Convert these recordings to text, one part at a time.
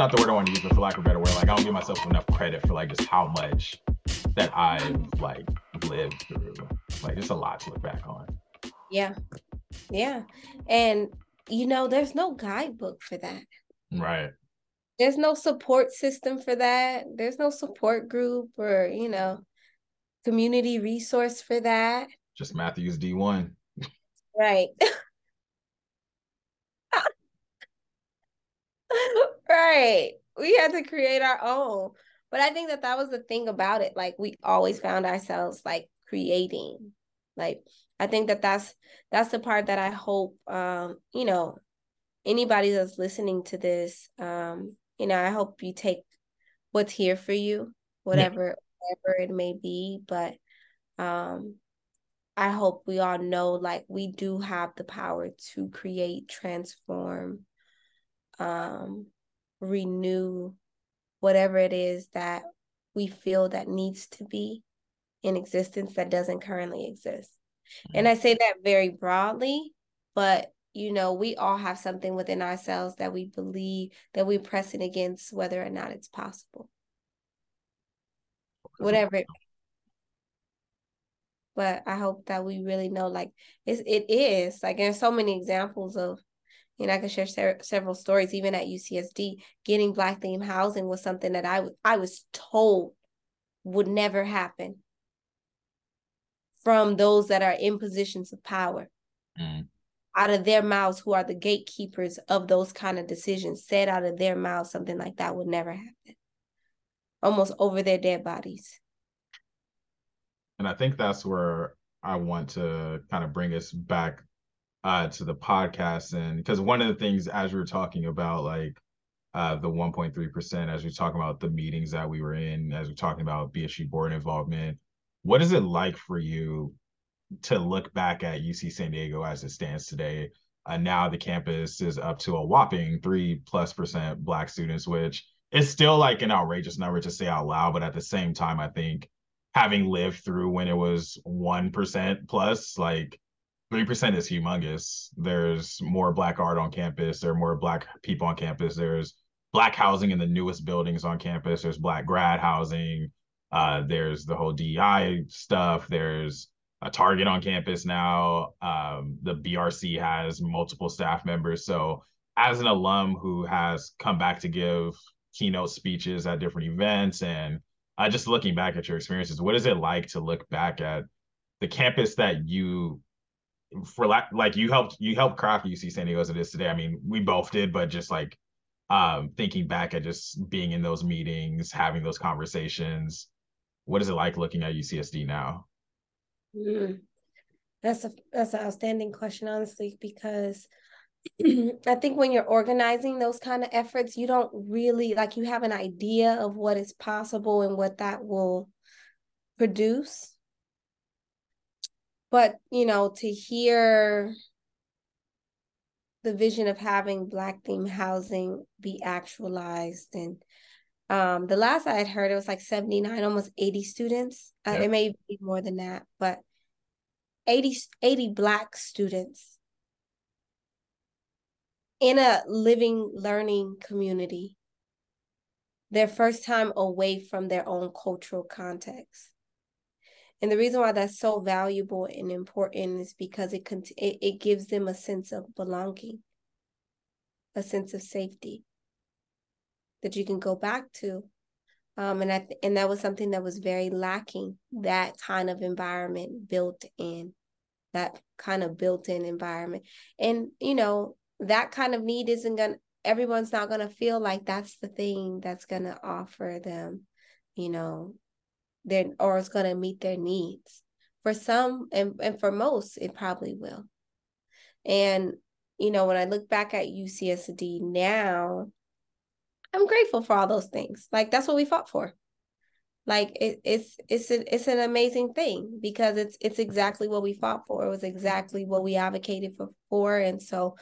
not the word I want to use, but for lack of a better word, like I don't give myself enough credit for like just how much that I've like lived through. Like it's a lot to look back on. Yeah. Yeah. And you know, there's no guidebook for that. Right. There's no support system for that. There's no support group or, you know, community resource for that. Just Matthews D1. Right. right. We had to create our own. But I think that that was the thing about it. Like we always found ourselves like creating. Like I think that that's that's the part that I hope um you know anybody that's listening to this um you know I hope you take what's here for you whatever yeah. whatever it may be but um I hope we all know like we do have the power to create transform um renew whatever it is that we feel that needs to be in existence that doesn't currently exist. Mm-hmm. And I say that very broadly, but you know, we all have something within ourselves that we believe that we're pressing against whether or not it's possible. Whatever it but I hope that we really know like it's, it is like there's so many examples of you know, I can share ser- several stories. Even at UCSD, getting Black themed housing was something that I, w- I was told would never happen from those that are in positions of power. Mm. Out of their mouths, who are the gatekeepers of those kind of decisions, said out of their mouths something like that would never happen. Almost over their dead bodies. And I think that's where I want to kind of bring us back uh, to the podcast and because one of the things as we were talking about like uh, the 1.3% as we talking about the meetings that we were in as we're talking about bsu board involvement what is it like for you to look back at uc san diego as it stands today? Uh, now the campus is up to a whopping three plus percent black students which is still like an outrageous number to say out loud but at the same time i think having lived through when it was 1% plus like three percent is humongous. There's more black art on campus. There are more black people on campus. There's black housing in the newest buildings on campus. There's black grad housing. Uh, there's the whole DEI stuff. There's a Target on campus now. Um, the BRC has multiple staff members. So, as an alum who has come back to give keynote speeches at different events and uh, just looking back at your experiences, what is it like to look back at the campus that you for like like you helped you helped craft UC San Diego as it is today. I mean, we both did, but just like um thinking back at just being in those meetings, having those conversations, what is it like looking at UCSD now? Mm. That's a that's an outstanding question, honestly, because I think when you're organizing those kind of efforts, you don't really like you have an idea of what is possible and what that will produce but you know to hear the vision of having black themed housing be actualized and um the last i had heard it was like 79 almost 80 students. Uh, it may be more than that but 80 80 black students in a living learning community their first time away from their own cultural context and the reason why that's so valuable and important is because it, cont- it, it gives them a sense of belonging, a sense of safety that you can go back to. Um, and I th- and that was something that was very lacking. That kind of environment built in, that kind of built-in environment, and you know that kind of need isn't gonna. Everyone's not gonna feel like that's the thing that's gonna offer them, you know, their or it's going to meet their needs. For some and, and for most it probably will. And you know when i look back at ucsd now i'm grateful for all those things. Like that's what we fought for. Like it, it's it's a, it's an amazing thing because it's it's exactly what we fought for. It was exactly what we advocated for for. And so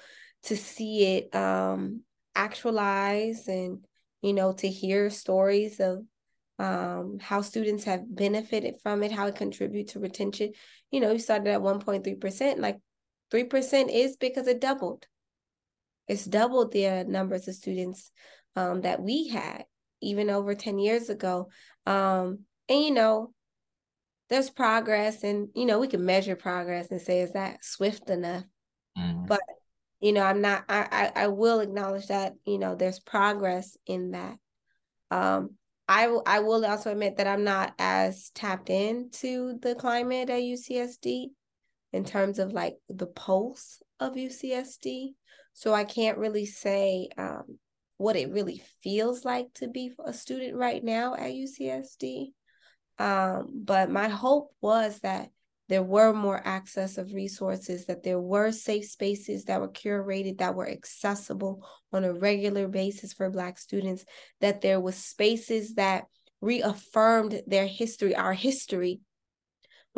to see it um actualize and you know to hear stories of um, how students have benefited from it, how it contributes to retention. You know, you started at 1.3%, like 3% is because it doubled. It's doubled the numbers of students um, that we had even over 10 years ago. Um, and, you know, there's progress and, you know, we can measure progress and say, is that swift enough? Mm. But, you know, I'm not, I, I, I will acknowledge that, you know, there's progress in that. Um, I, I will also admit that I'm not as tapped into the climate at UCSD in terms of like the pulse of UCSD. So I can't really say um, what it really feels like to be a student right now at UCSD. Um, but my hope was that there were more access of resources, that there were safe spaces that were curated, that were accessible on a regular basis for Black students, that there was spaces that reaffirmed their history, our history,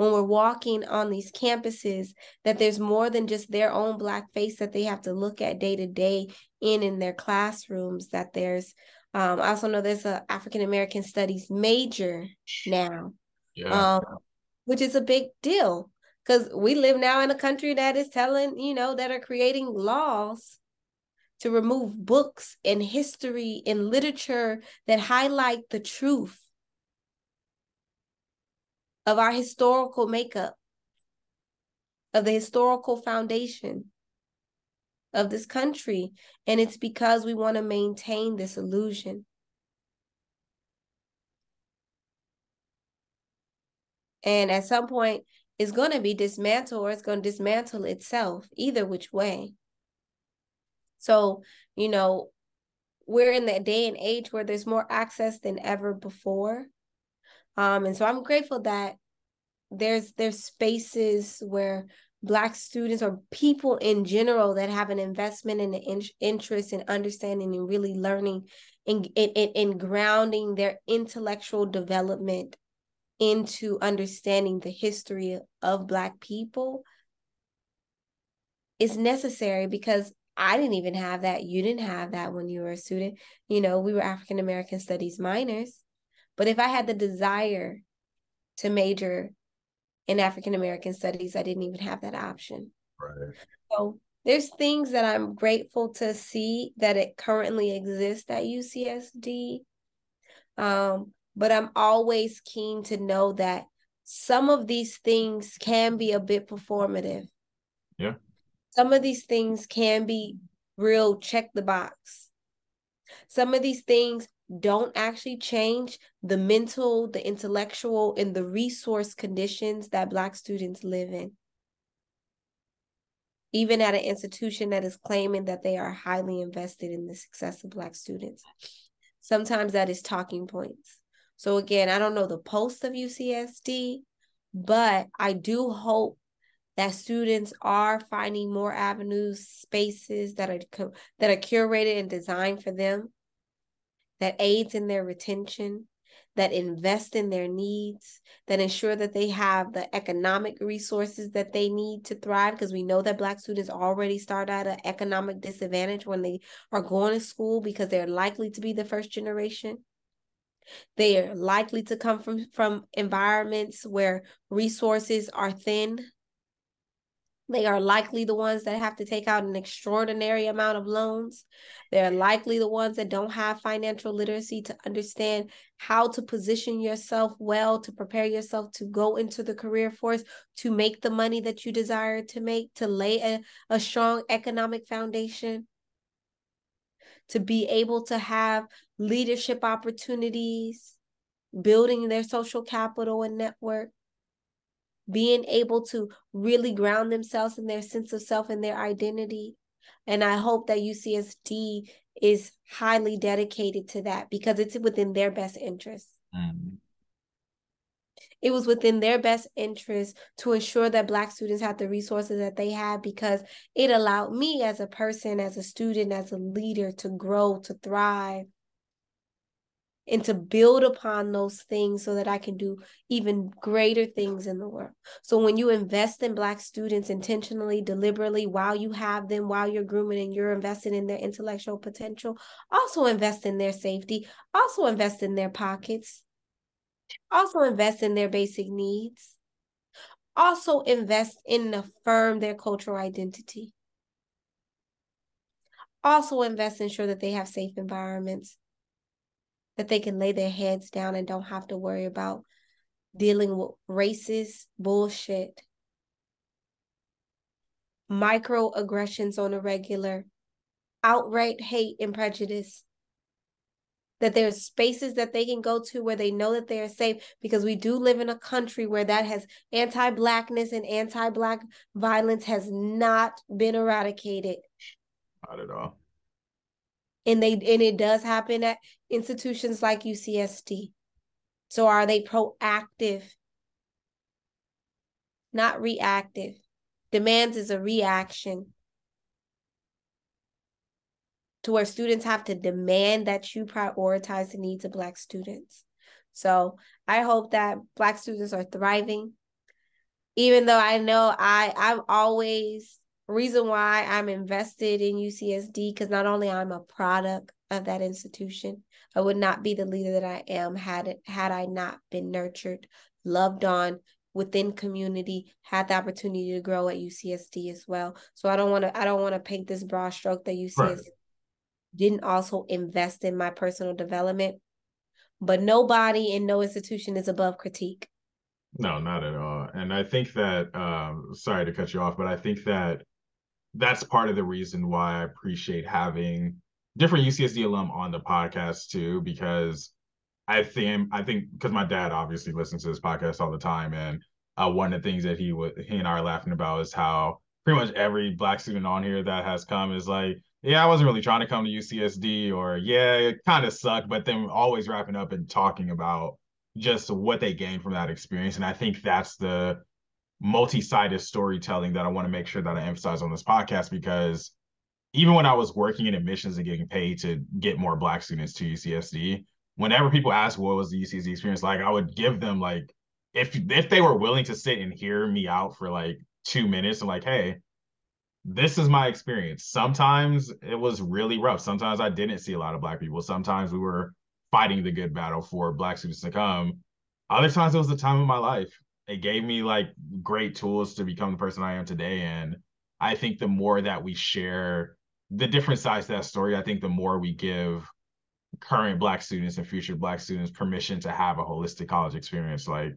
when we're walking on these campuses that there's more than just their own black face that they have to look at day to day in in their classrooms that there's um, i also know there's a african american studies major now yeah. um, which is a big deal because we live now in a country that is telling you know that are creating laws to remove books and history and literature that highlight the truth of our historical makeup, of the historical foundation of this country. And it's because we want to maintain this illusion. And at some point, it's going to be dismantled or it's going to dismantle itself, either which way. So, you know, we're in that day and age where there's more access than ever before. Um, and so I'm grateful that there's there's spaces where black students or people in general that have an investment and an in, interest in understanding and really learning and in, in grounding their intellectual development into understanding the history of black people is necessary because I didn't even have that. You didn't have that when you were a student. You know, we were African American studies minors. But if I had the desire to major in African American studies, I didn't even have that option. Right. So there's things that I'm grateful to see that it currently exists at UCSD. Um, but I'm always keen to know that some of these things can be a bit performative. Yeah. Some of these things can be real check the box. Some of these things don't actually change the mental, the intellectual, and the resource conditions that Black students live in. Even at an institution that is claiming that they are highly invested in the success of Black students. Sometimes that is talking points. So, again, I don't know the post of UCSD, but I do hope that students are finding more avenues, spaces that are that are curated and designed for them that aids in their retention, that invest in their needs, that ensure that they have the economic resources that they need to thrive. Because we know that Black students already start at an economic disadvantage when they are going to school because they're likely to be the first generation. They are likely to come from, from environments where resources are thin they are likely the ones that have to take out an extraordinary amount of loans. They're likely the ones that don't have financial literacy to understand how to position yourself well, to prepare yourself to go into the career force, to make the money that you desire to make, to lay a, a strong economic foundation, to be able to have leadership opportunities, building their social capital and network being able to really ground themselves in their sense of self and their identity. And I hope that UCSD is highly dedicated to that because it's within their best interest. Mm-hmm. It was within their best interest to ensure that Black students had the resources that they had because it allowed me as a person, as a student, as a leader to grow, to thrive, and to build upon those things so that I can do even greater things in the world. So when you invest in Black students intentionally, deliberately, while you have them, while you're grooming and you're investing in their intellectual potential, also invest in their safety, also invest in their pockets, also invest in their basic needs, also invest in affirm their cultural identity also invest ensure that they have safe environments that they can lay their heads down and don't have to worry about dealing with racist bullshit. Microaggressions on a regular. Outright hate and prejudice. That there's spaces that they can go to where they know that they are safe because we do live in a country where that has anti-blackness and anti-black violence has not been eradicated. Not at all and they and it does happen at institutions like UCSD so are they proactive not reactive demands is a reaction to where students have to demand that you prioritize the needs of Black students. So I hope that Black students are thriving. Even though I know I I'm always reason why I'm invested in UCSD because not only I'm a product of that institution, I would not be the leader that I am had it had I not been nurtured, loved on within community, had the opportunity to grow at UCSD as well. So I don't want to I don't want to paint this broad stroke that UCSD right didn't also invest in my personal development. But nobody in no institution is above critique. No, not at all. And I think that, um, sorry to cut you off, but I think that that's part of the reason why I appreciate having different UCSD alum on the podcast too, because I think I think because my dad obviously listens to this podcast all the time, and uh, one of the things that he would he and I are laughing about is how pretty much every black student on here that has come is like, yeah, I wasn't really trying to come to UCSD, or yeah, it kind of sucked, but then always wrapping up and talking about just what they gained from that experience. And I think that's the multi-sided storytelling that I want to make sure that I emphasize on this podcast because even when I was working in admissions and getting paid to get more black students to UCSD, whenever people ask what was the UCSD experience like, I would give them like if if they were willing to sit and hear me out for like two minutes and like, hey, this is my experience. Sometimes it was really rough. Sometimes I didn't see a lot of black people. Sometimes we were fighting the good battle for black students to come. Other times it was the time of my life. It gave me like great tools to become the person I am today. And I think the more that we share the different sides to that story, I think the more we give current black students and future black students permission to have a holistic college experience. Like,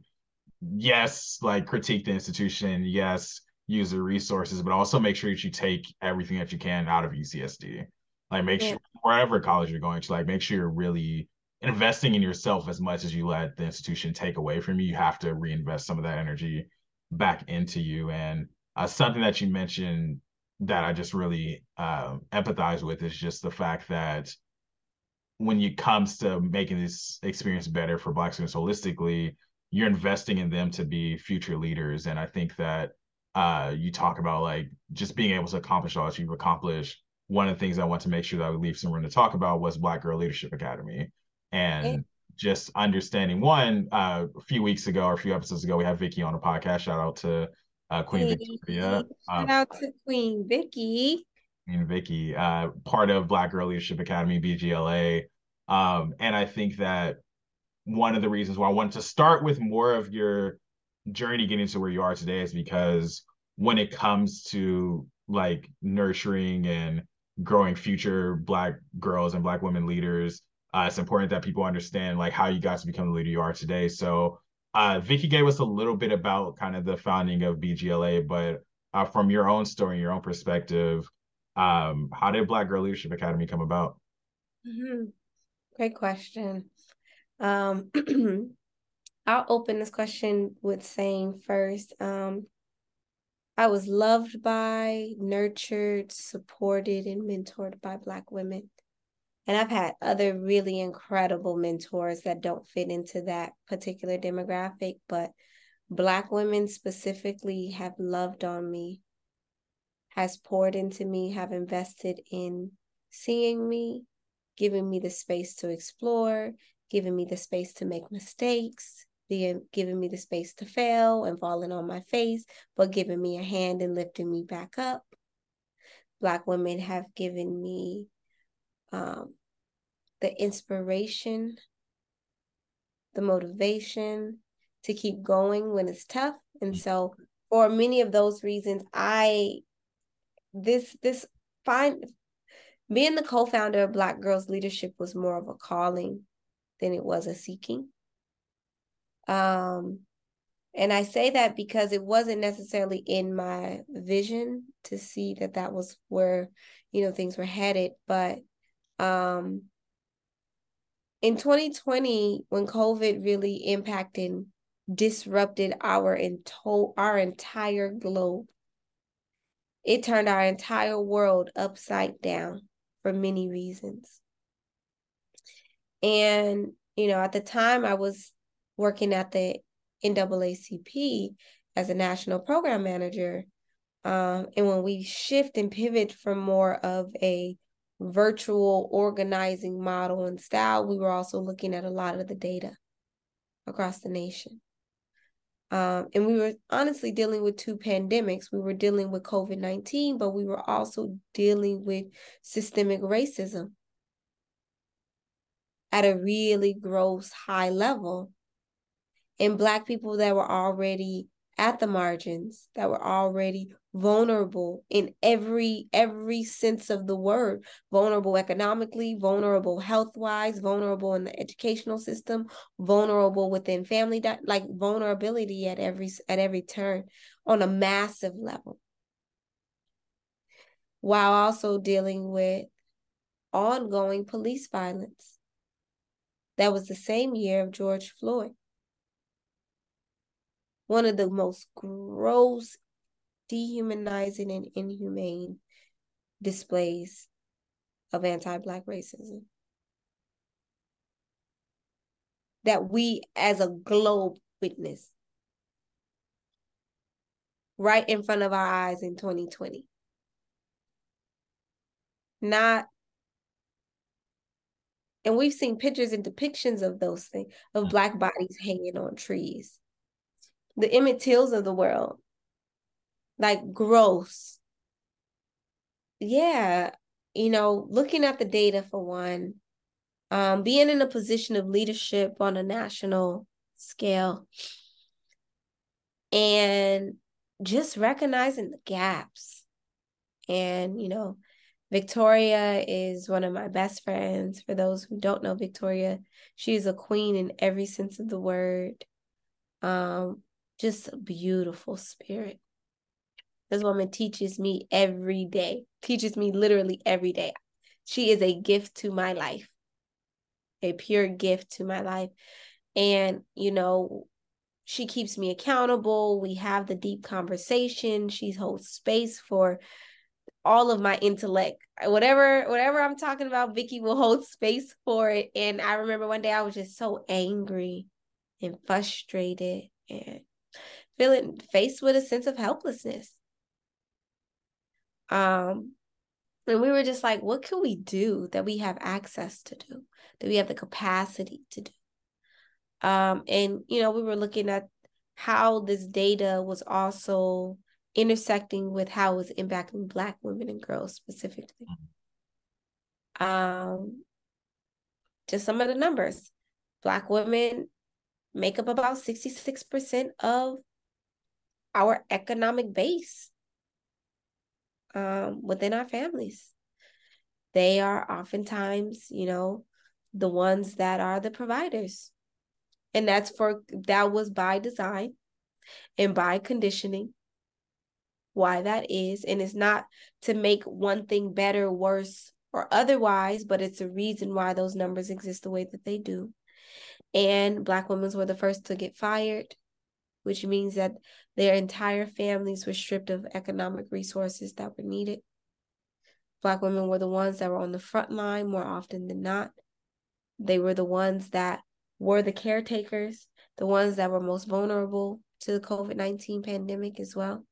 yes, like critique the institution. Yes, use the resources, but also make sure that you take everything that you can out of UCSD. Like make yeah. sure wherever college you're going to, like make sure you're really investing in yourself as much as you let the institution take away from you. You have to reinvest some of that energy back into you. And uh, something that you mentioned that I just really uh, empathize with is just the fact that when it comes to making this experience better for Black students holistically, you're investing in them to be future leaders. And I think that uh, you talk about like just being able to accomplish all that you've accomplished. One of the things I want to make sure that we leave some room to talk about was Black Girl Leadership Academy, and yeah. just understanding one. Uh, a few weeks ago or a few episodes ago, we had Vicky on a podcast. Shout out to uh, Queen hey, Victoria. Shout out to Queen Vicky. Queen Vicky, uh, part of Black Girl Leadership Academy, BGLA. Um, and I think that one of the reasons why I wanted to start with more of your journey getting to where you are today is because when it comes to like nurturing and growing future black girls and black women leaders uh, it's important that people understand like how you got to become the leader you are today so uh, Vicky gave us a little bit about kind of the founding of BGLA, but uh, from your own story, your own perspective, um, how did Black Girl Leadership Academy come about? Mm-hmm. Great question. Um, I'll open this question with saying first, um, I was loved by, nurtured, supported, and mentored by Black women. And I've had other really incredible mentors that don't fit into that particular demographic, but Black women specifically have loved on me, has poured into me, have invested in seeing me, giving me the space to explore, giving me the space to make mistakes, being giving me the space to fail and falling on my face, but giving me a hand and lifting me back up. Black women have given me um, the inspiration, the motivation to keep going when it's tough. And so for many of those reasons, I this this find being the co-founder of Black Girls Leadership was more of a calling than it was a seeking. Um, and I say that because it wasn't necessarily in my vision to see that that was where, you know, things were headed. But um, in 2020, when COVID really impacted, disrupted our into- our entire globe, it turned our entire world upside down for many reasons. And, you know, at the time I was working at the NAACP as a national program manager. Um, and when we shift and pivot from more of a virtual organizing model and style, we were also looking at a lot of the data across the nation. Um, and we were honestly dealing with two pandemics. We were dealing with COVID 19, but we were also dealing with systemic racism at a really gross high level. And Black people that were already at the margins, that were already vulnerable in every every sense of the word. Vulnerable economically vulnerable health wise vulnerable in the educational system vulnerable within family like vulnerability at every at every turn on a massive level. While also dealing with ongoing police violence. That was the same year of George Floyd one of the most gross dehumanizing and inhumane displays of anti-black racism that we as a globe witness right in front of our eyes in 2020 not and we've seen pictures and depictions of those things of uh-huh. black bodies hanging on trees the emmett tills of the world like gross. Yeah, you know, looking at the data for one, um, being in a position of leadership on a national scale, and just recognizing the gaps. And, you know, Victoria is one of my best friends. For those who don't know Victoria, she is a queen in every sense of the word. Um, just a beautiful spirit. This woman teaches me every day, teaches me literally every day. She is a gift to my life, a pure gift to my life. And, you know, she keeps me accountable. We have the deep conversation. She holds space for all of my intellect. Whatever, whatever I'm talking about, Vicky will hold space for it. And I remember one day I was just so angry and frustrated and feeling faced with a sense of helplessness. Um, and we were just like, what can we do that we have access to do, that we have the capacity to do? Um, and you know, we were looking at how this data was also intersecting with how it was impacting Black women and girls specifically. Um, just some of the numbers. Black women make up about 66% of our economic base um, within our families. They are oftentimes, you know, the ones that are the providers. And that's for that was by design and by conditioning why that is. And it's not to make one thing better, worse, or otherwise, but it's a reason why those numbers exist the way that they do. And Black women were the first to get fired, which means that their entire families were stripped of economic resources that were needed. Black women were the ones that were on the front line more often than not. They were the ones that were the caretakers, the ones that were most vulnerable to the COVID 19 pandemic as well.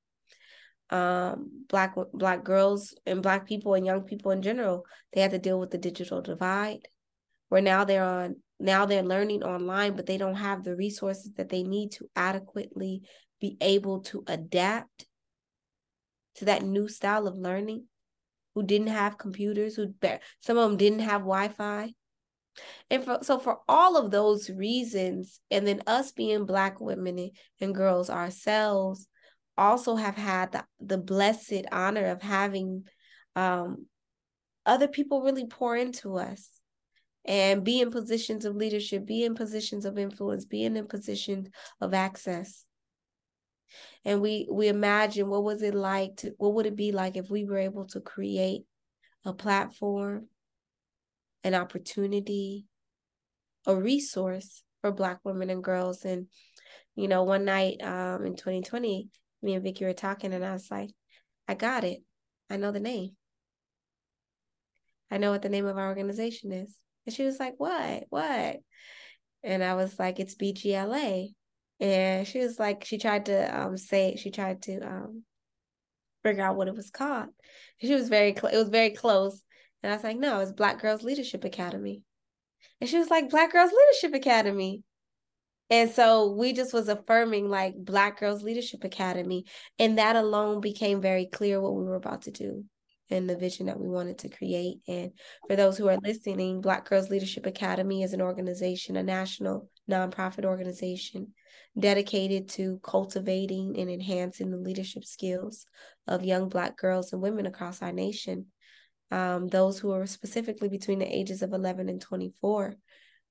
Um, black black girls and black people and young people in general, they had to deal with the digital divide, where now they're on now they're learning online, but they don't have the resources that they need to adequately be able to adapt to that new style of learning who didn't have computers who some of them didn't have wi-fi. And for, so for all of those reasons and then us being black women and girls ourselves also have had the, the blessed honor of having um, other people really pour into us and be in positions of leadership, be in positions of influence, be in a position of access. And we we imagine what was it like to what would it be like if we were able to create a platform, an opportunity, a resource for black women and girls. And, you know, one night um in 2020, me and Vicky were talking and I was like, I got it. I know the name. I know what the name of our organization is. And she was like, What? What? And I was like, It's BGLA. And she was like, she tried to um say she tried to um figure out what it was called. She was very cl- it was very close. And I was like, no, it's Black Girls Leadership Academy. And she was like, Black Girls Leadership Academy. And so we just was affirming like Black Girls Leadership Academy. And that alone became very clear what we were about to do and the vision that we wanted to create. And for those who are listening, Black Girls Leadership Academy is an organization, a national nonprofit organization dedicated to cultivating and enhancing the leadership skills of young Black girls and women across our nation. Um, those who are specifically between the ages of 11 and 24.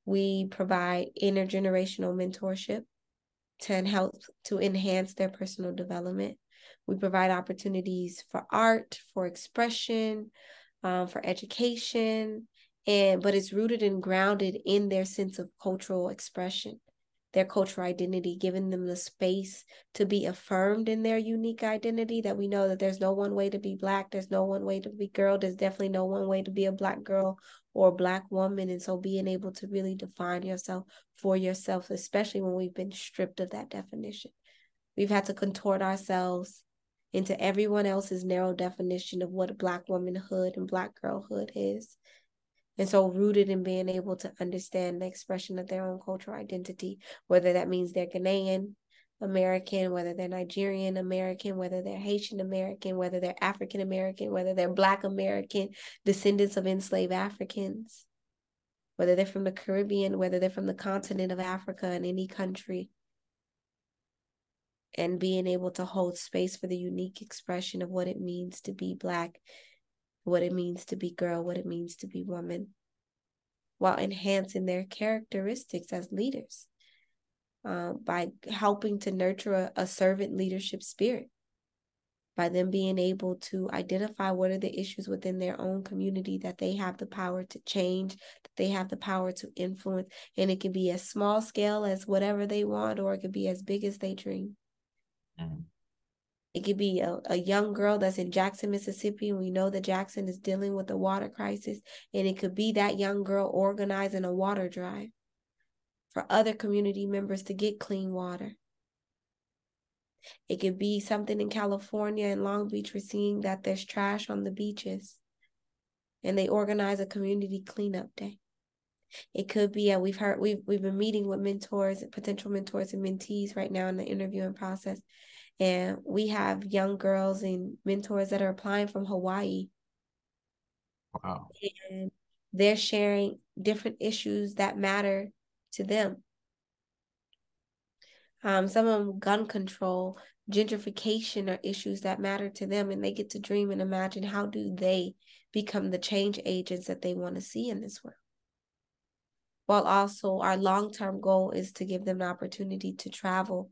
We provide intergenerational mentorship to help to enhance their personal development. We provide opportunities for art, for expression, um, for education, and but it's rooted and grounded in their sense of cultural expression their cultural identity, giving them the space to be affirmed in their unique identity. That we know that there's no one way to be Black, there's no one way to be girl, there's definitely no one way to be a Black girl or a Black woman. And so being able to really define yourself for yourself, especially when we've been stripped of that definition, we've had to contort ourselves into everyone else's narrow definition of what Black womanhood and Black girlhood is. And so, rooted in being able to understand the expression of their own cultural identity, whether that means they're Ghanaian American, whether they're Nigerian American, whether they're Haitian American, whether they're African American, whether they're Black American, descendants of enslaved Africans, whether they're from the Caribbean, whether they're from the continent of Africa in any country. And being able to hold space for the unique expression of what it means to be Black what it means to be girl, what it means to be woman, while enhancing their characteristics as leaders um, by helping to nurture a, a servant leadership spirit, by them being able to identify what are the issues within their own community that they have the power to change, that they have the power to influence. And it can be as small scale as whatever they want, or it could be as big as they dream. Mm-hmm. It could be a, a young girl that's in Jackson, Mississippi, and we know that Jackson is dealing with a water crisis. And it could be that young girl organizing a water drive for other community members to get clean water. It could be something in California and Long Beach. We're seeing that there's trash on the beaches and they organize a community cleanup day. It could be, uh, we've heard, we've, we've been meeting with mentors, potential mentors and mentees right now in the interviewing process. And we have young girls and mentors that are applying from Hawaii. Wow. And they're sharing different issues that matter to them. Um, some of them gun control, gentrification are issues that matter to them, and they get to dream and imagine how do they become the change agents that they want to see in this world. While also our long-term goal is to give them an opportunity to travel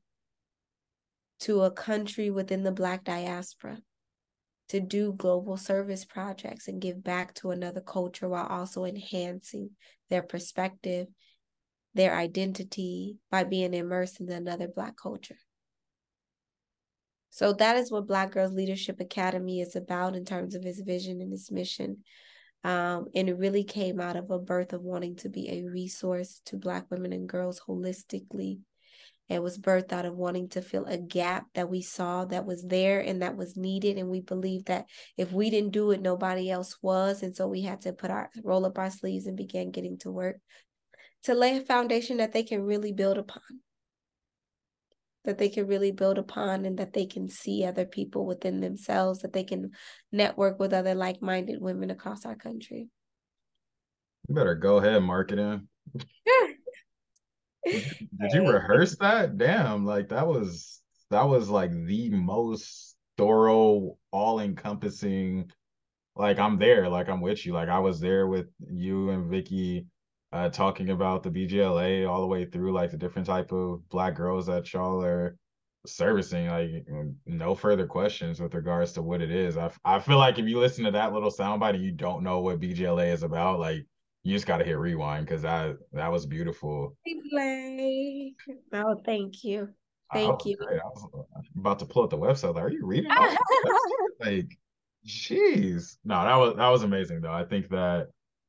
to a country within the Black diaspora to do global service projects and give back to another culture while also enhancing their perspective, their identity by being immersed in another Black culture. So that is what Black Girls Leadership Academy is about in terms of its vision and its mission. Um, and it really came out of a birth of wanting to be a resource to Black women and girls holistically it was birthed out of wanting to fill a gap that we saw that was there and that was needed. And we believed that if we didn't do it, nobody else was. And so we had to put our roll up our sleeves and begin getting to work to lay a foundation that they can really build upon. That they can really build upon and that they can see other people within themselves, that they can network with other like minded women across our country. You better go ahead, marketing. Yeah. Did you rehearse that? Damn, like that was that was like the most thorough, all-encompassing like I'm there, like I'm with you. Like I was there with you and Vicky uh talking about the BGLA all the way through like the different type of black girls that y'all are servicing like no further questions with regards to what it is. I, I feel like if you listen to that little soundbite and you don't know what bgla is about like you just got to hit rewind because that that was beautiful. Oh thank you. Thank you. I was about to pull up the website like, are you reading like jeez. No that was that was amazing though. I think that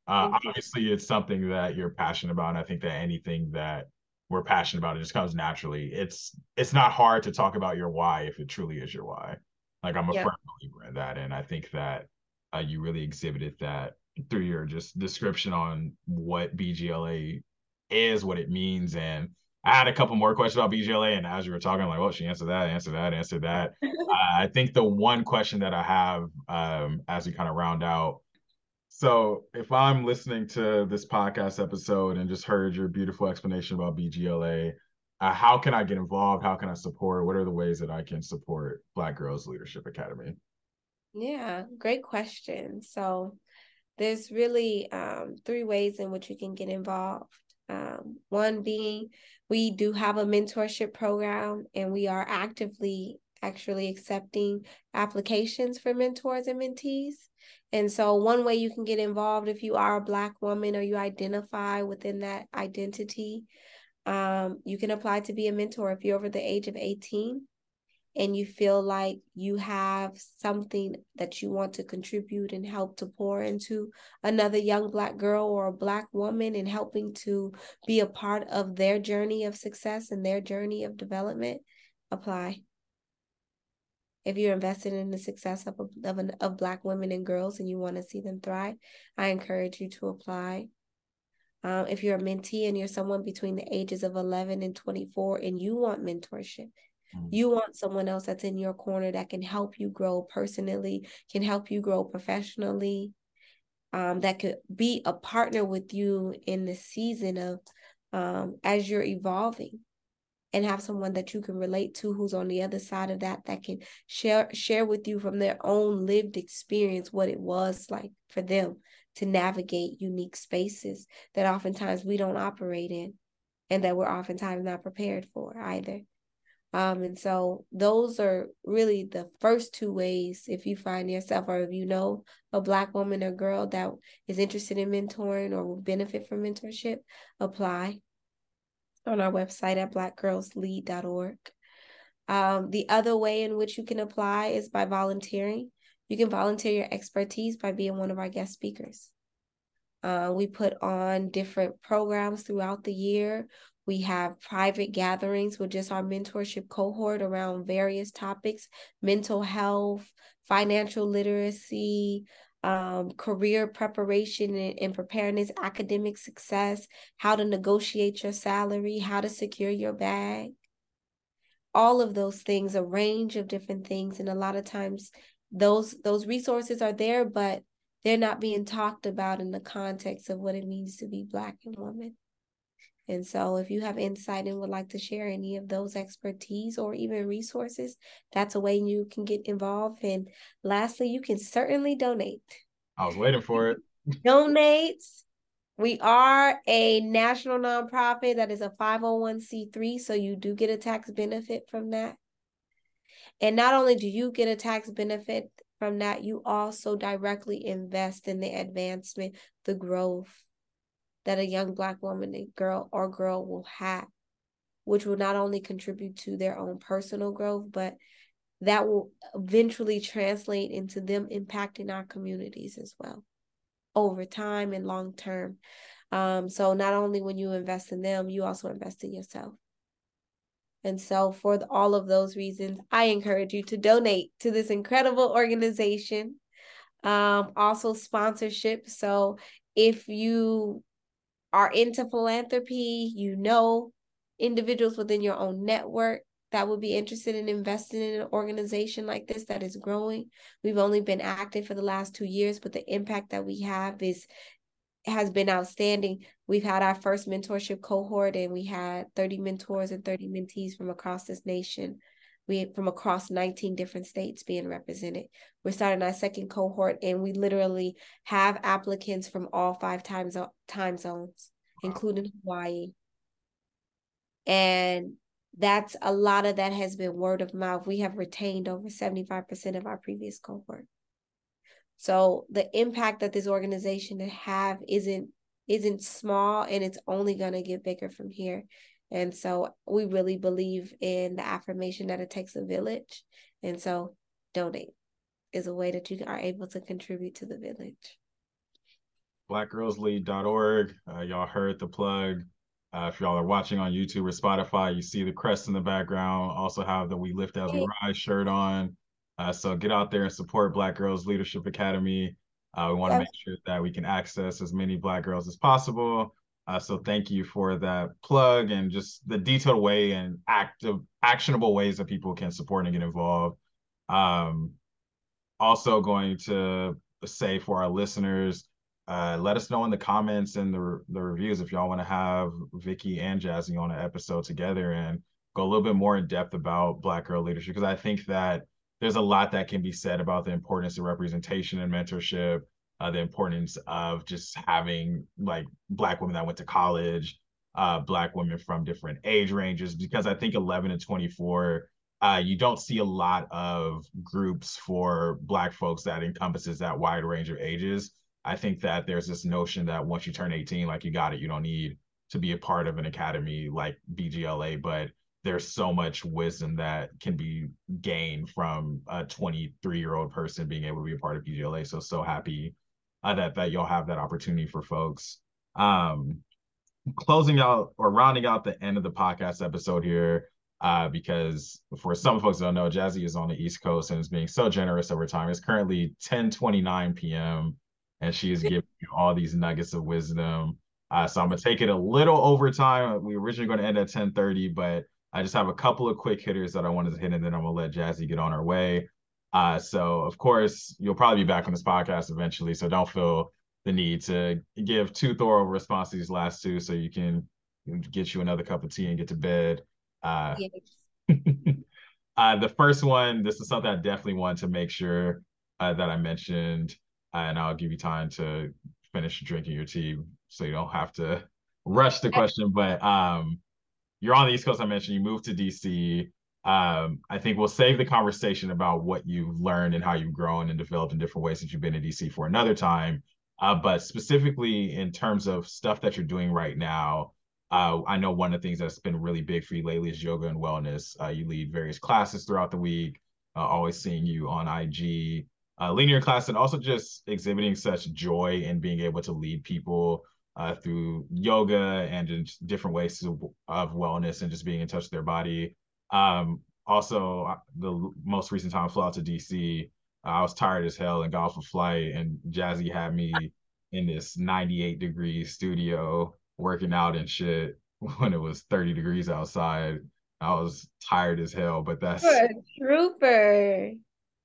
uh, obviously it's something that you're passionate about and i think that anything that we're passionate about it just comes naturally. It's it's not hard to talk about your why if it truly is your why. Like i'm a firm believer in that and i think that uh, you really exhibited that through your just description on what bgla is what it means and i had a couple more questions about bgla and as you were talking I'm like well she answered that answered that answered that. Uh, i think the one question that i have um, as we kind of round out so if I'm listening to this podcast episode and just heard your beautiful explanation about BGLA, uh, how can I get involved? How can I support? What are the ways that I can support Black Girls Leadership Academy? Yeah, great question. So there's really um, three ways in which you can get involved. Um, one being we do have a mentorship program and we are actively actually accepting applications for mentors and mentees. And so, one way you can get involved if you are a Black woman or you identify within that identity, um, you can apply to be a mentor if you're over the age of 18 and you feel like you have something that you want to contribute and help to pour into another young Black girl or a Black woman and helping to be a part of their journey of success and their journey of development, apply if you're invested in the success of, of, of Black women and girls and you want to see them thrive, I encourage you to apply. Um, if you're a mentee and you're someone between the ages of 11 and 24 and you want mentorship, mm-hmm. you want someone else that's in your corner that can help you grow personally, can help you grow professionally, um, that could be a partner with you in the season of um, as you're evolving and have someone that you can relate to who's on the other side of that that can share share with you from their own lived experience what it was like for them to navigate unique spaces that oftentimes we don't operate in and that we're oftentimes not prepared for either. Um, and so those are really the first two ways if you find yourself or if you know a black woman or girl that is interested in mentoring or will benefit from mentorship apply on our website at blackgirlslead.org. Um, the other way in which you can apply is by volunteering. You can volunteer your expertise by being one of our guest speakers. Uh, we put on different programs throughout the year. We have private gatherings with just our mentorship cohort around various topics mental health, financial literacy, um, career preparation and, and preparedness, academic success, how to negotiate your salary, how to secure your bag. All of those things, a range of different things. And a lot of times those those resources are there, but they're not being talked about in the context of what it means to be black and woman. And so, if you have insight and would like to share any of those expertise or even resources, that's a way you can get involved. And lastly, you can certainly donate. I was waiting for it. donate. We are a national nonprofit that is a 501c3, so you do get a tax benefit from that. And not only do you get a tax benefit from that, you also directly invest in the advancement, the growth, that a young black woman girl or girl will have which will not only contribute to their own personal growth but that will eventually translate into them impacting our communities as well over time and long term. Um, so not only when you invest in them you also invest in yourself. And so for the, all of those reasons i encourage you to donate to this incredible organization. Um, also sponsorship. So if you are into philanthropy, you know individuals within your own network that would be interested in investing in an organization like this that is growing. We've only been active for the last two years, but the impact that we have is has been outstanding. We've had our first mentorship cohort and we had 30 mentors and 30 mentees from across this nation we from across 19 different states being represented. We're starting our second cohort, and we literally have applicants from all five time, zo- time zones, including Hawaii. And that's a lot of that has been word of mouth. We have retained over 75% of our previous cohort. So the impact that this organization have isn't isn't small and it's only going to get bigger from here. And so we really believe in the affirmation that it takes a village. And so donate is a way that you are able to contribute to the village. Blackgirlslead.org. Uh, y'all heard the plug. Uh, if y'all are watching on YouTube or Spotify, you see the crest in the background. Also have the We Lift As We Rise shirt on. Uh, so get out there and support Black Girls Leadership Academy. Uh, we want to make sure that we can access as many Black girls as possible. Uh, so thank you for that plug and just the detailed way and active, actionable ways that people can support and get involved. Um, also going to say for our listeners, uh, let us know in the comments and the the reviews if y'all want to have Vicky and Jazzy on an episode together and go a little bit more in depth about Black girl leadership because I think that there's a lot that can be said about the importance of representation and mentorship uh, the importance of just having like black women that went to college, uh, black women from different age ranges, because I think 11 and 24, uh, you don't see a lot of groups for black folks that encompasses that wide range of ages. I think that there's this notion that once you turn 18, like you got it, you don't need to be a part of an academy like BGLA, but there's so much wisdom that can be gained from a 23 year old person being able to be a part of BGLA. So so happy uh, that that you'll have that opportunity for folks. Um, closing out or rounding out the end of the podcast episode here, uh, because for some folks don't know, Jazzy is on the East Coast and is being so generous over time. It's currently 10:29 p.m. and she is giving you all these nuggets of wisdom. Uh, so I'm gonna take it a little over time. We originally going to end at 10:30, but I just have a couple of quick hitters that I wanted to hit, and then I'm gonna let Jazzy get on her way. Uh, so of course you'll probably be back on this podcast eventually. So don't feel the need to give too thorough response to these last two, so you can get you another cup of tea and get to bed. Uh, yes. uh, the first one, this is something I definitely want to make sure uh, that I mentioned, uh, and I'll give you time to finish drinking your tea, so you don't have to rush the question. But um, you're on the East Coast. I mentioned you moved to DC um, I think we'll save the conversation about what you've learned and how you've grown and developed in different ways since you've been in DC for another time. Uh, but specifically in terms of stuff that you're doing right now, uh, I know one of the things that's been really big for you lately is yoga and wellness. Uh, you lead various classes throughout the week, uh, always seeing you on IG, uh, leading your class, and also just exhibiting such joy in being able to lead people uh, through yoga and in different ways of wellness and just being in touch with their body. Um, also, uh, the most recent time I flew out to DC, I was tired as hell and got off a flight, and Jazzy had me in this 98 degree studio working out and shit when it was 30 degrees outside. I was tired as hell, but that's a trooper.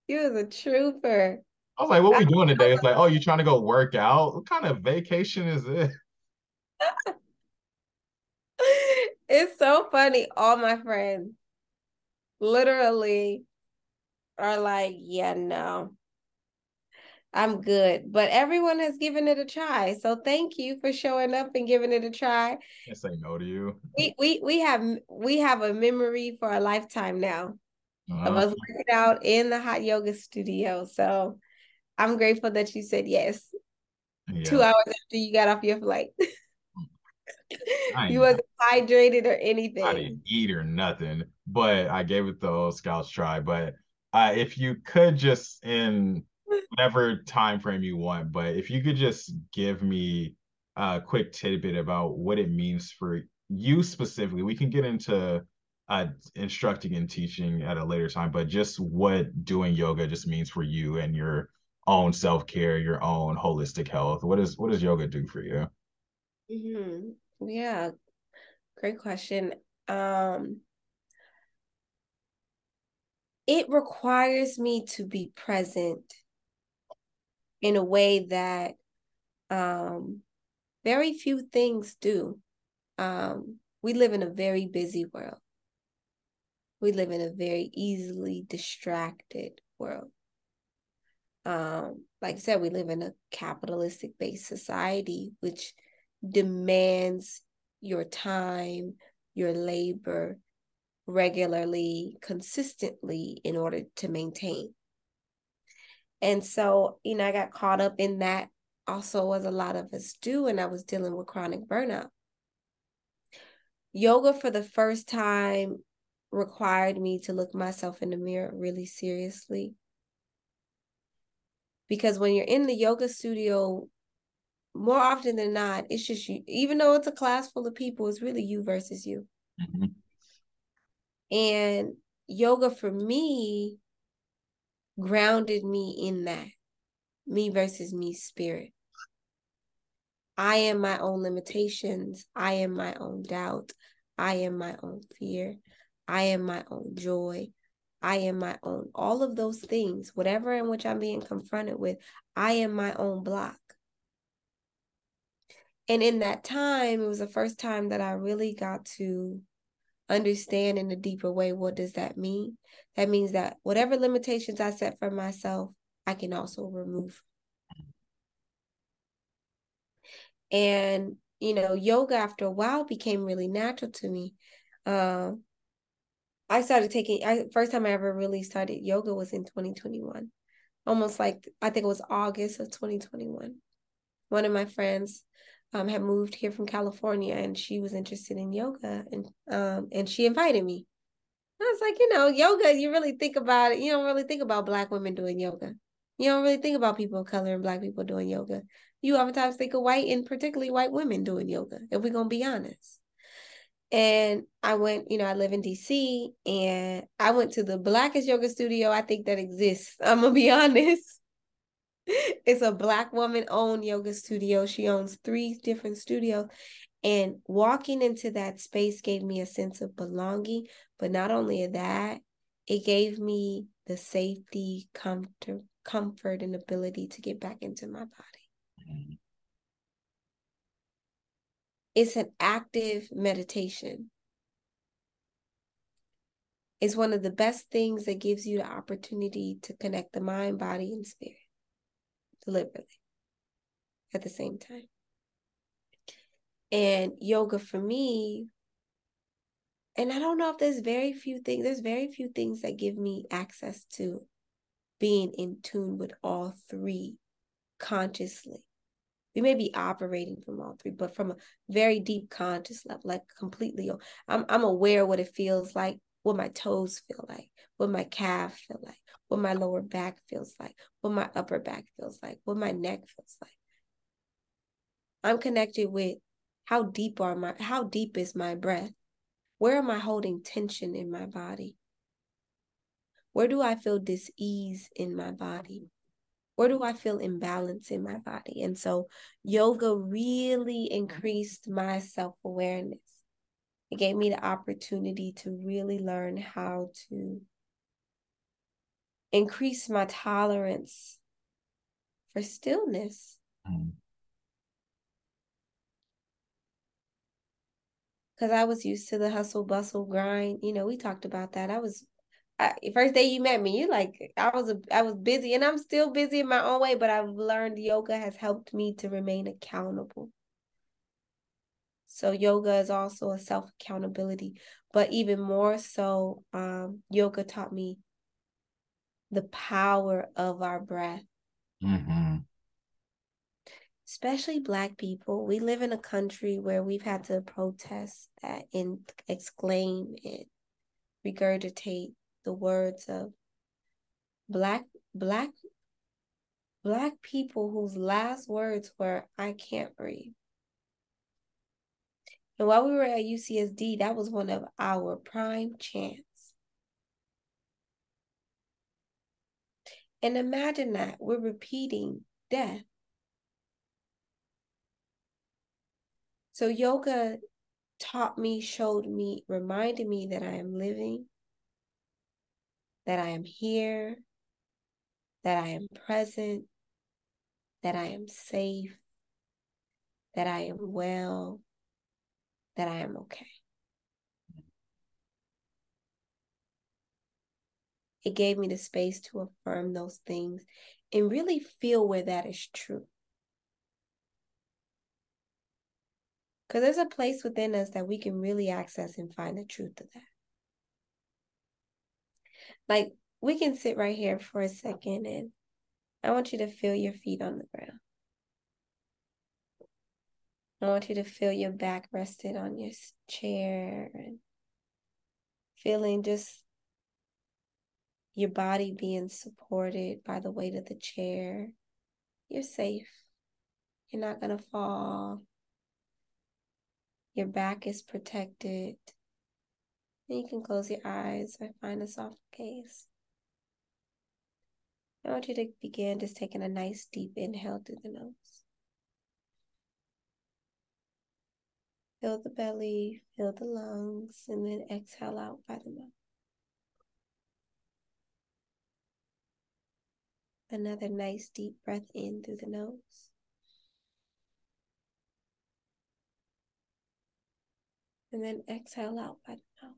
He was a trooper. I was like, what we doing today? It's like, oh, you trying to go work out? What kind of vacation is it? it's so funny. All my friends literally are like, yeah, no, I'm good. But everyone has given it a try. So thank you for showing up and giving it a try. Can't say no to you. We we we have we have a memory for a lifetime now uh-huh. of us working out in the hot yoga studio. So I'm grateful that you said yes. Yeah. Two hours after you got off your flight. you wasn't hydrated or anything. I didn't eat or nothing, but I gave it the old scouts try. But uh, if you could just in whatever time frame you want, but if you could just give me a quick tidbit about what it means for you specifically, we can get into uh, instructing and teaching at a later time, but just what doing yoga just means for you and your own self care, your own holistic health. What is what does yoga do for you? Mm-hmm. Yeah, great question. Um, it requires me to be present in a way that um, very few things do. Um, we live in a very busy world. we live in a very easily distracted world. Um, like I said, we live in a capitalistic based society, which demands your time, your labor regularly, consistently in order to maintain. And so, you know, I got caught up in that also as a lot of us do, and I was dealing with chronic burnout. Yoga for the first time required me to look myself in the mirror really seriously. Because when you're in the yoga studio, more often than not, it's just you, even though it's a class full of people, it's really you versus you. Mm-hmm. And yoga for me grounded me in that me versus me spirit. I am my own limitations. I am my own doubt. I am my own fear. I am my own joy. I am my own, all of those things, whatever in which I'm being confronted with, I am my own block. And in that time, it was the first time that I really got to understand in a deeper way what does that mean? That means that whatever limitations I set for myself, I can also remove. And you know, yoga after a while became really natural to me. Um, I started taking. I first time I ever really started yoga was in 2021, almost like I think it was August of 2021. One of my friends um, had moved here from California and she was interested in yoga and um, and she invited me. I was like, you know, yoga, you really think about it. You don't really think about black women doing yoga. You don't really think about people of color and black people doing yoga. You oftentimes think of white and particularly white women doing yoga, if we're gonna be honest. And I went, you know, I live in DC and I went to the blackest yoga studio I think that exists. I'm gonna be honest. it's a black woman owned yoga studio. She owns three different studios. And walking into that space gave me a sense of belonging. But not only that, it gave me the safety, comfort, comfort, and ability to get back into my body. It's an active meditation. It's one of the best things that gives you the opportunity to connect the mind, body, and spirit deliberately at the same time. And yoga for me, and I don't know if there's very few things, there's very few things that give me access to being in tune with all three consciously. We may be operating from all three, but from a very deep conscious level, like completely, I'm I'm aware what it feels like, what my toes feel like, what my calf feel like, what my lower back feels like, what my upper back feels like, what my neck feels like. I'm connected with how deep are my how deep is my breath? Where am I holding tension in my body? Where do I feel dis-ease in my body? Where do I feel imbalance in my body? And so yoga really increased my self-awareness. It gave me the opportunity to really learn how to increase my tolerance for stillness. Because mm. I was used to the hustle, bustle, grind. You know, we talked about that. I was I, first day you met me, you like I was a, I was busy, and I'm still busy in my own way. But I've learned yoga has helped me to remain accountable. So yoga is also a self accountability, but even more so, um, yoga taught me the power of our breath. Mm-hmm. Especially Black people. We live in a country where we've had to protest that and exclaim and regurgitate the words of Black, Black, Black people whose last words were, I can't breathe. And while we were at UCSD, that was one of our prime chants. And imagine that we're repeating death. So yoga taught me, showed me, reminded me that I am living, that I am here, that I am present, that I am safe, that I am well, that I am okay. it gave me the space to affirm those things and really feel where that is true. Because there's a place within us that we can really access and find the truth of that. Like we can sit right here for a second and I want you to feel your feet on the ground. I want you to feel your back rested on your chair and feeling just your body being supported by the weight of the chair. You're safe. You're not going to fall. Your back is protected. And you can close your eyes or find a soft gaze. I want you to begin just taking a nice deep inhale through the nose. Fill the belly, fill the lungs, and then exhale out by the mouth. Another nice deep breath in through the nose. And then exhale out by the mouth.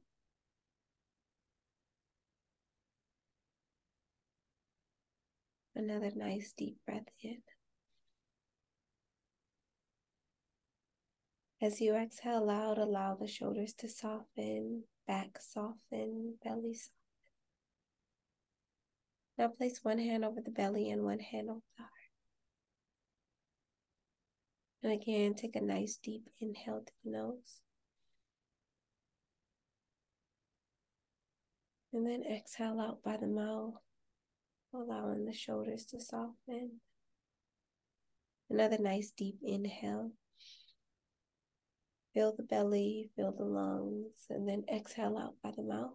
Another nice deep breath in. As you exhale out, allow the shoulders to soften, back soften, belly soften. Now place one hand over the belly and one hand over the heart. And again, take a nice deep inhale to the nose. And then exhale out by the mouth allowing the shoulders to soften. Another nice deep inhale. Fill the belly, fill the lungs, and then exhale out by the mouth.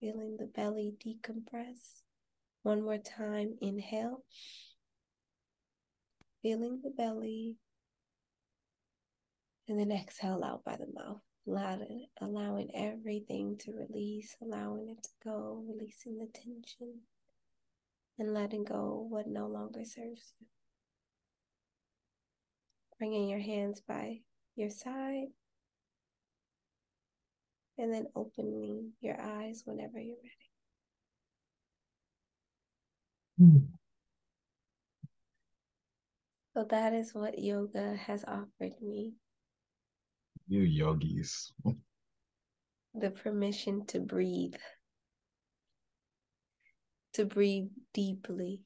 Feeling the belly decompress. One more time, inhale. Feeling the belly, and then exhale out by the mouth allowing, allowing everything to release, allowing it to go, releasing the tension, and letting go what no longer serves you. Bringing your hands by your side, and then opening your eyes whenever you're ready. Mm. So that is what yoga has offered me you yogis. the permission to breathe, to breathe deeply,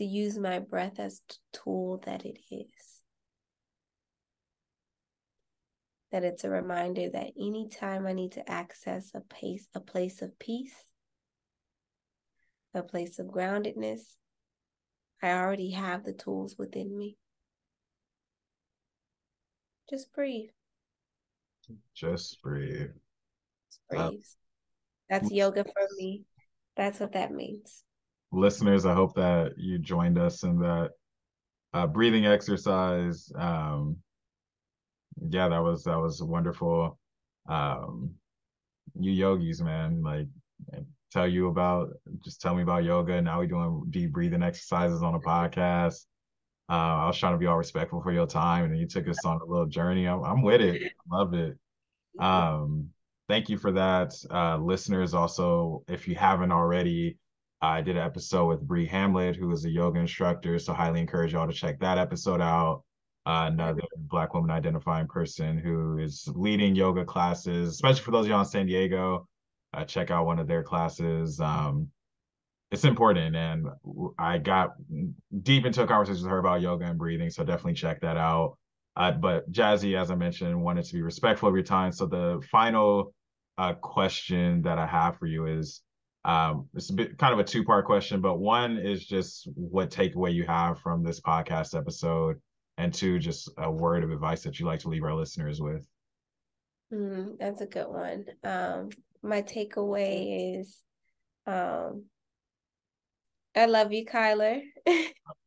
to use my breath as the tool that it is. That it's a reminder that anytime I need to access a place, a place of peace, a place of groundedness, I already have the tools within me. Just breathe. Just breathe. Just breathe. Uh, That's yoga for me. That's what that means. Listeners, I hope that you joined us in that uh, breathing exercise. Um, yeah, that was that was wonderful. Um, you yogis, man, like tell you about just tell me about yoga. Now we're doing deep breathing exercises on a podcast. Uh, I was trying to be all respectful for your time, and you took us on a little journey. I'm, I'm with it. I love it. Um, thank you for that, uh, listeners. Also, if you haven't already, I did an episode with Bree Hamlet, who is a yoga instructor. So highly encourage y'all to check that episode out. Uh, another Black woman identifying person who is leading yoga classes, especially for those of y'all in San Diego. Uh, check out one of their classes. Um, it's important and i got deep into a conversation with her about yoga and breathing so definitely check that out uh, but jazzy as i mentioned wanted to be respectful of your time so the final uh, question that i have for you is um, it's a bit kind of a two part question but one is just what takeaway you have from this podcast episode and two just a word of advice that you like to leave our listeners with mm, that's a good one um, my takeaway is um, I love you, Kyler.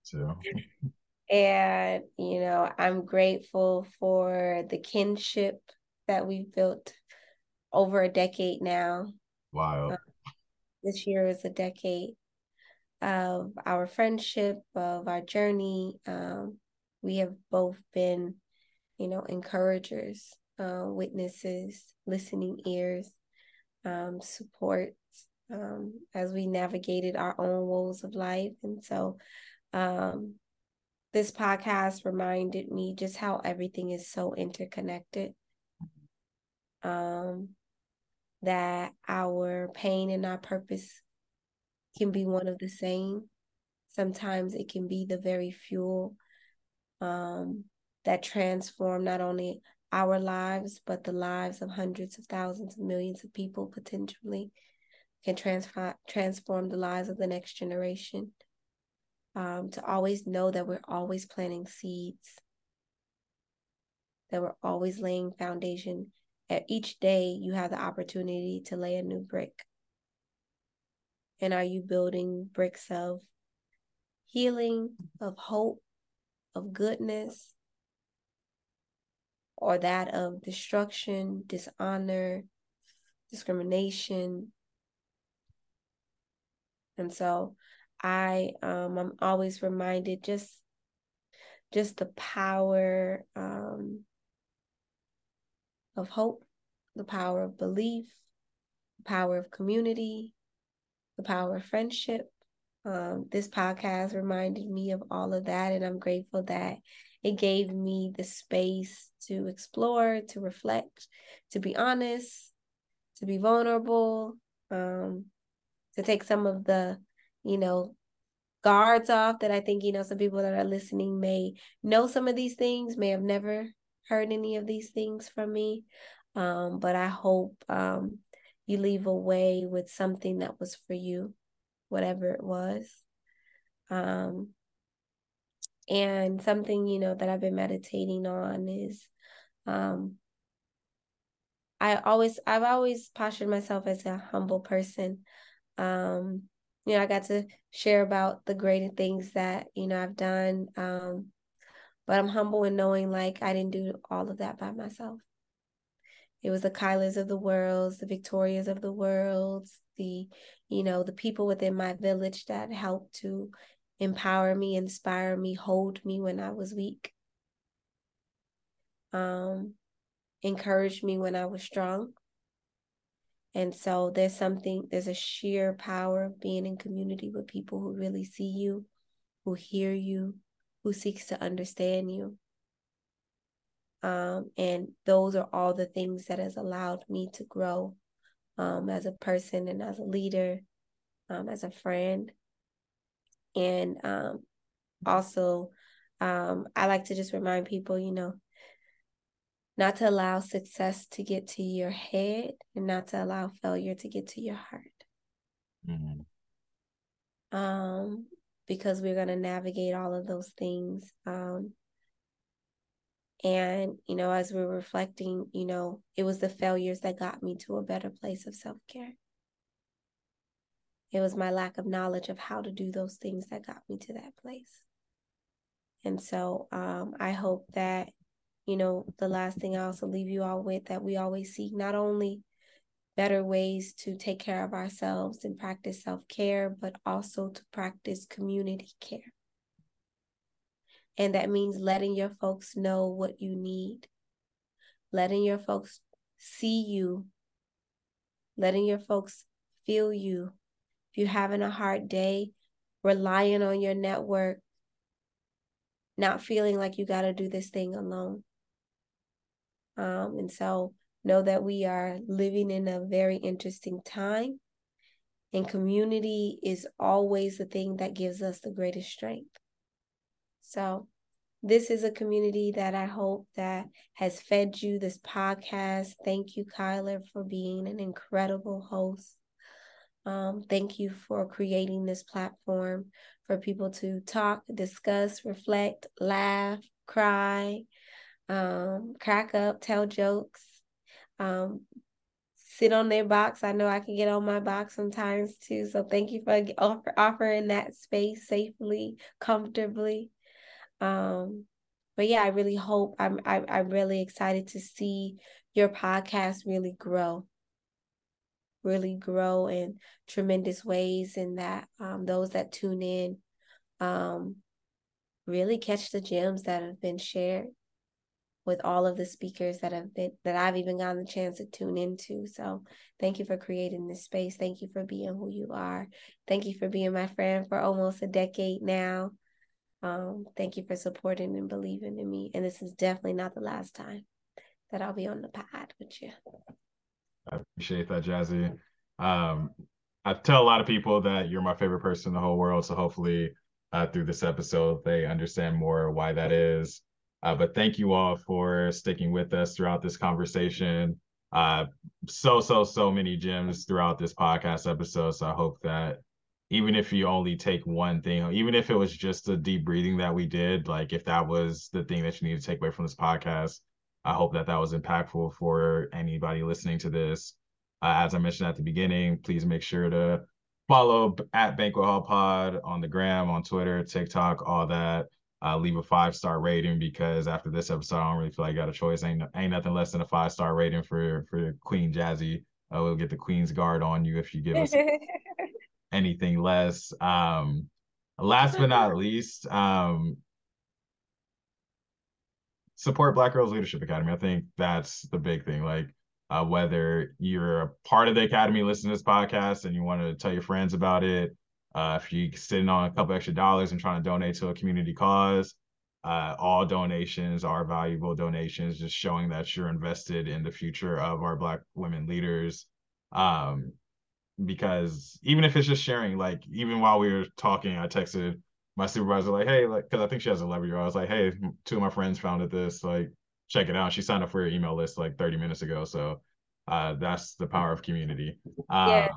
too. and, you know, I'm grateful for the kinship that we've built over a decade now. Wow. Uh, this year is a decade of our friendship, of our journey. Um, we have both been, you know, encouragers uh, witnesses, listening ears, um, support um, as we navigated our own woes of life. And so um, this podcast reminded me just how everything is so interconnected. Um, that our pain and our purpose can be one of the same. Sometimes it can be the very fuel um, that transform not only our lives, but the lives of hundreds of thousands of millions of people potentially can transform transform the lives of the next generation. Um, to always know that we're always planting seeds, that we're always laying foundation. Each day, you have the opportunity to lay a new brick. And are you building bricks of healing, of hope, of goodness, or that of destruction, dishonor, discrimination? And so I um I'm always reminded just just the power um of hope, the power of belief, the power of community, the power of friendship. Um, this podcast reminded me of all of that, and I'm grateful that it gave me the space to explore, to reflect, to be honest, to be vulnerable, um, to take some of the, you know, guards off that I think, you know, some people that are listening may know some of these things, may have never heard any of these things from me. Um, but I hope um, you leave away with something that was for you, whatever it was. Um, and something, you know, that I've been meditating on is um, I always I've always postured myself as a humble person. Um, you know, I got to share about the great things that, you know, I've done. Um, but I'm humble in knowing like I didn't do all of that by myself. It was the Kylas of the world, the Victorias of the world, the, you know, the people within my village that helped to empower me, inspire me, hold me when I was weak. Um, encourage me when I was strong. And so there's something, there's a sheer power of being in community with people who really see you, who hear you, who seeks to understand you. Um, and those are all the things that has allowed me to grow um, as a person and as a leader, um, as a friend. And um, also, um, I like to just remind people, you know, not to allow success to get to your head and not to allow failure to get to your heart. Mm-hmm. Um, because we're going to navigate all of those things. Um, and, you know, as we're reflecting, you know, it was the failures that got me to a better place of self care. It was my lack of knowledge of how to do those things that got me to that place. And so um, I hope that you know, the last thing I also leave you all with that we always seek not only better ways to take care of ourselves and practice self care, but also to practice community care. And that means letting your folks know what you need, letting your folks see you, letting your folks feel you. If you're having a hard day, relying on your network, not feeling like you got to do this thing alone. Um, and so know that we are living in a very interesting time. And community is always the thing that gives us the greatest strength. So this is a community that I hope that has fed you this podcast. Thank you, Kyler, for being an incredible host. Um, thank you for creating this platform for people to talk, discuss, reflect, laugh, cry, um, crack up, tell jokes, um, sit on their box. I know I can get on my box sometimes too. So thank you for offer, offering that space safely, comfortably. Um, but yeah, I really hope I'm I, am i am really excited to see your podcast really grow, really grow in tremendous ways, and that um, those that tune in um, really catch the gems that have been shared with all of the speakers that have been that I've even gotten the chance to tune into. So thank you for creating this space. Thank you for being who you are. Thank you for being my friend for almost a decade now. Um, thank you for supporting and believing in me. And this is definitely not the last time that I'll be on the pod with you. I appreciate that, Jazzy. Um, I tell a lot of people that you're my favorite person in the whole world. So hopefully, uh, through this episode, they understand more why that is. Uh, but thank you all for sticking with us throughout this conversation. Uh, so, so, so many gems throughout this podcast episode. So I hope that even if you only take one thing, even if it was just a deep breathing that we did, like if that was the thing that you need to take away from this podcast, I hope that that was impactful for anybody listening to this. Uh, as I mentioned at the beginning, please make sure to follow at Banquet Hall Pod on the gram, on Twitter, TikTok, all that. Uh, leave a five star rating because after this episode, I don't really feel like I got a choice. Ain't ain't nothing less than a five star rating for for Queen Jazzy. Uh, we'll get the Queen's guard on you if you give us anything less. Um, last but not least, um, support Black Girls Leadership Academy. I think that's the big thing. Like uh, whether you're a part of the academy, listen to this podcast, and you want to tell your friends about it. Uh, if you're sitting on a couple extra dollars and trying to donate to a community cause, uh, all donations are valuable donations, just showing that you're invested in the future of our Black women leaders. Um, because even if it's just sharing, like even while we were talking, I texted my supervisor like, "Hey, like," because I think she has a 11 year old. I was like, "Hey, two of my friends founded this. Like, check it out." She signed up for your email list like 30 minutes ago. So uh, that's the power of community. Uh, yeah.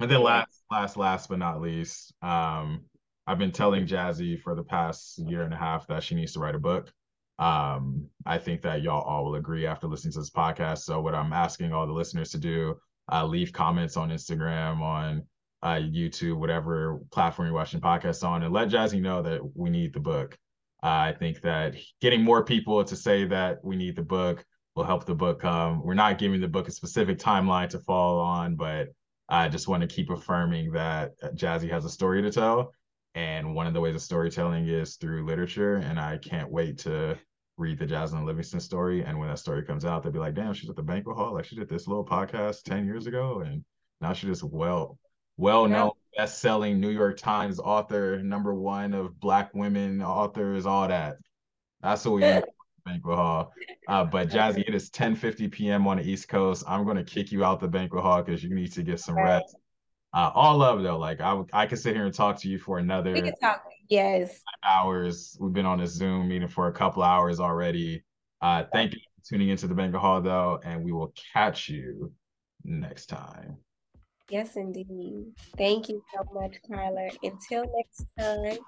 And then last, last, last but not least, um, I've been telling Jazzy for the past year and a half that she needs to write a book. Um, I think that y'all all will agree after listening to this podcast. So what I'm asking all the listeners to do, uh, leave comments on Instagram, on uh, YouTube, whatever platform you're watching podcasts on, and let Jazzy know that we need the book. Uh, I think that getting more people to say that we need the book will help the book come. We're not giving the book a specific timeline to fall on, but I just want to keep affirming that uh, Jazzy has a story to tell. And one of the ways of storytelling is through literature. And I can't wait to read the Jazzalyn Livingston story. And when that story comes out, they'll be like, damn, she's at the banquet hall. Like she did this little podcast 10 years ago. And now she's just well, well known, yeah. best selling New York Times author, number one of Black women authors, all that. That's what we eh, need banquet hall. Uh, but Jazzy, it is 10 50 p.m. on the East Coast. I'm going to kick you out the banquet hall because you need to get some rest. Uh, all love though. Like I, I could sit here and talk to you for another we can talk. Yes. hours. We've been on a Zoom meeting for a couple hours already. Uh, thank you for tuning into the banquet hall though, and we will catch you next time. Yes, indeed. Thank you so much, Tyler. Until next time.